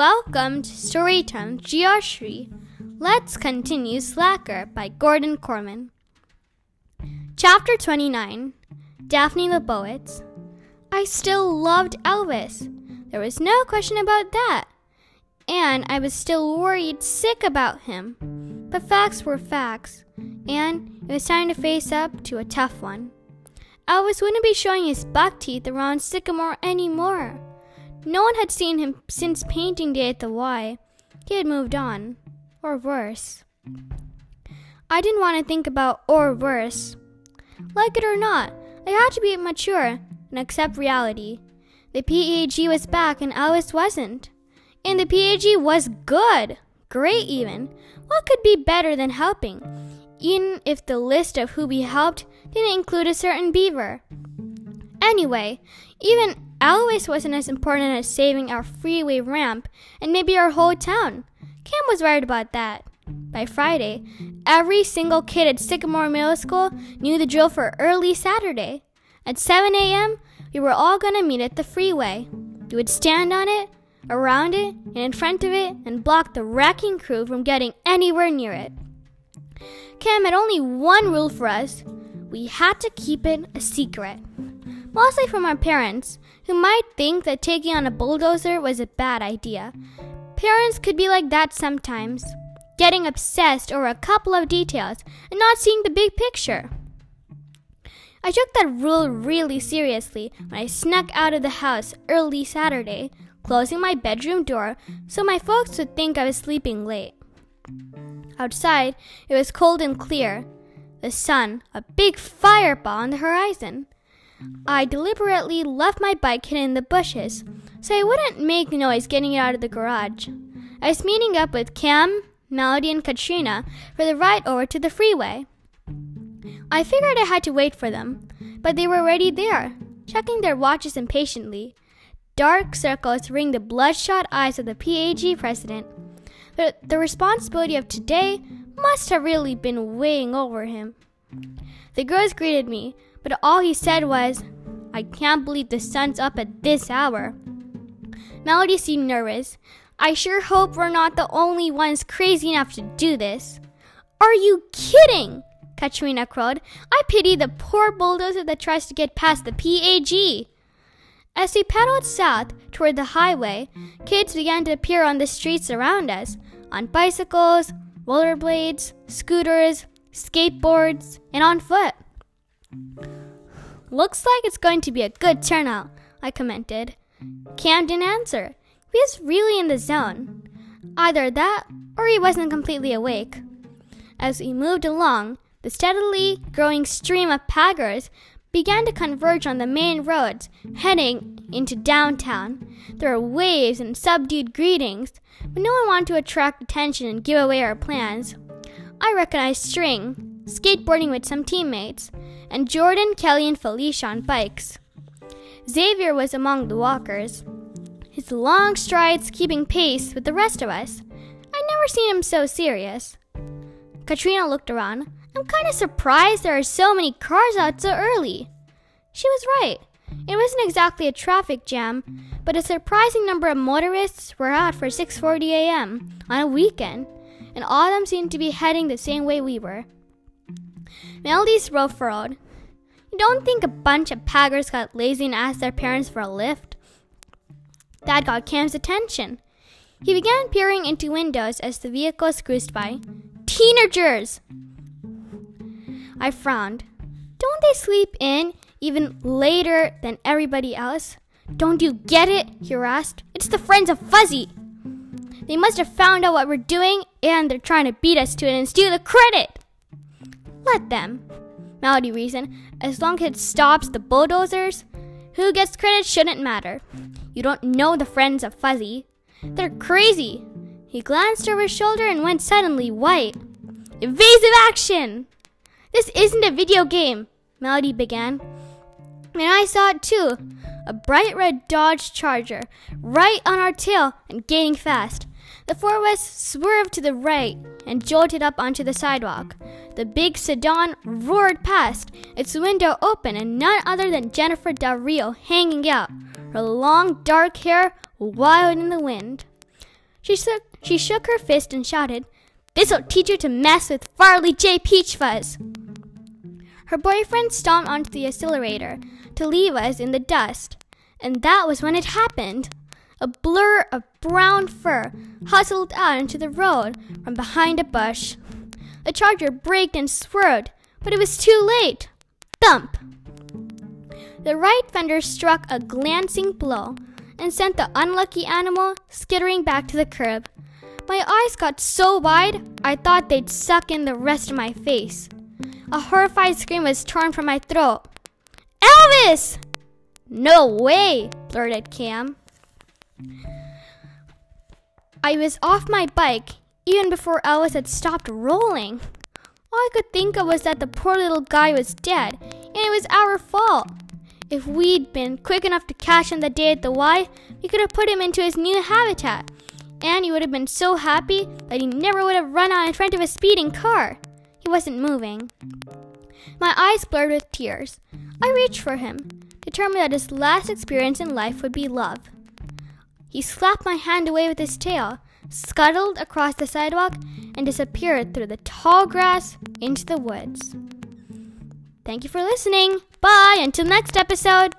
Welcome to Storytime Geoshri. Let's continue Slacker by Gordon Korman. Chapter 29 Daphne Leibowitz. I still loved Elvis. There was no question about that. And I was still worried sick about him. But facts were facts, and it was time to face up to a tough one. Elvis wouldn't be showing his buck teeth around Sycamore anymore. No one had seen him since painting day at the Y. He had moved on. Or worse. I didn't want to think about or worse. Like it or not, I had to be mature and accept reality. The PAG was back and Elvis wasn't. And the PAG was good. Great, even. What could be better than helping? Even if the list of who we helped didn't include a certain beaver. Anyway, even Elvis wasn't as important as saving our freeway ramp and maybe our whole town. Cam was worried about that. By Friday, every single kid at Sycamore Middle School knew the drill for early Saturday. At 7 a.m., we were all going to meet at the freeway. We would stand on it, around it, and in front of it, and block the wrecking crew from getting anywhere near it. Cam had only one rule for us we had to keep it a secret. Mostly from our parents, who might think that taking on a bulldozer was a bad idea. Parents could be like that sometimes, getting obsessed over a couple of details and not seeing the big picture. I took that rule really seriously when I snuck out of the house early Saturday, closing my bedroom door so my folks would think I was sleeping late. Outside, it was cold and clear. The sun, a big fireball on the horizon. I deliberately left my bike hidden in the bushes so I wouldn't make noise getting it out of the garage. I was meeting up with Cam, Melody, and Katrina for the ride over to the freeway. I figured I had to wait for them, but they were already there, checking their watches impatiently. Dark circles ring the bloodshot eyes of the PAG president. The responsibility of today must have really been weighing over him. The girls greeted me, but all he said was, I can't believe the sun's up at this hour. Melody seemed nervous. I sure hope we're not the only ones crazy enough to do this. Are you kidding? Katrina crowed. I pity the poor bulldozer that tries to get past the PAG. As we pedaled south toward the highway, kids began to appear on the streets around us on bicycles, rollerblades, scooters, skateboards, and on foot. Looks like it's going to be a good turnout, I commented. Cam didn't answer. He was really in the zone. Either that, or he wasn't completely awake. As we moved along, the steadily growing stream of paggers began to converge on the main roads, heading into downtown. There were waves and subdued greetings, but no one wanted to attract attention and give away our plans. I recognized String, skateboarding with some teammates, and Jordan, Kelly, and Felicia on bikes. Xavier was among the walkers, his long strides keeping pace with the rest of us. I'd never seen him so serious. Katrina looked around. I'm kind of surprised there are so many cars out so early. She was right. It wasn't exactly a traffic jam, but a surprising number of motorists were out for 6:40 a.m. on a weekend, and all of them seemed to be heading the same way we were. Melody's brow furrowed. You don't think a bunch of paggers got lazy and asked their parents for a lift? That got Cam's attention. He began peering into windows as the vehicles cruised by. Teenagers! I frowned. Don't they sleep in even later than everybody else? Don't you get it? He asked. It's the friends of Fuzzy. They must have found out what we're doing and they're trying to beat us to it and steal the credit. Let them. Melody reasoned. As long as it stops the bulldozers, who gets credit shouldn't matter. You don't know the friends of Fuzzy. They're crazy. He glanced over his shoulder and went suddenly white. Evasive action! This isn't a video game, Melody began. And I saw it too. A bright red Dodge Charger, right on our tail and gaining fast. The four of us swerved to the right and jolted up onto the sidewalk. The big sedan roared past, its window open, and none other than Jennifer Del Rio hanging out, her long dark hair wild in the wind. She shook, she shook her fist and shouted, This'll teach you to mess with Farley J. Peach Fuzz. Her boyfriend stomped onto the accelerator to leave us in the dust, and that was when it happened. A blur of brown fur hustled out into the road from behind a bush. The charger braked and swerved, but it was too late. Thump! The right fender struck a glancing blow and sent the unlucky animal skittering back to the curb. My eyes got so wide I thought they'd suck in the rest of my face. A horrified scream was torn from my throat. Elvis! No way, blurted Cam. I was off my bike even before Elvis had stopped rolling. All I could think of was that the poor little guy was dead, and it was our fault. If we'd been quick enough to catch him the day at the Y, we could have put him into his new habitat, and he would have been so happy that he never would have run out in front of a speeding car. He wasn't moving. My eyes blurred with tears. I reached for him, determined that his last experience in life would be love. He slapped my hand away with his tail, scuttled across the sidewalk, and disappeared through the tall grass into the woods. Thank you for listening. Bye until next episode.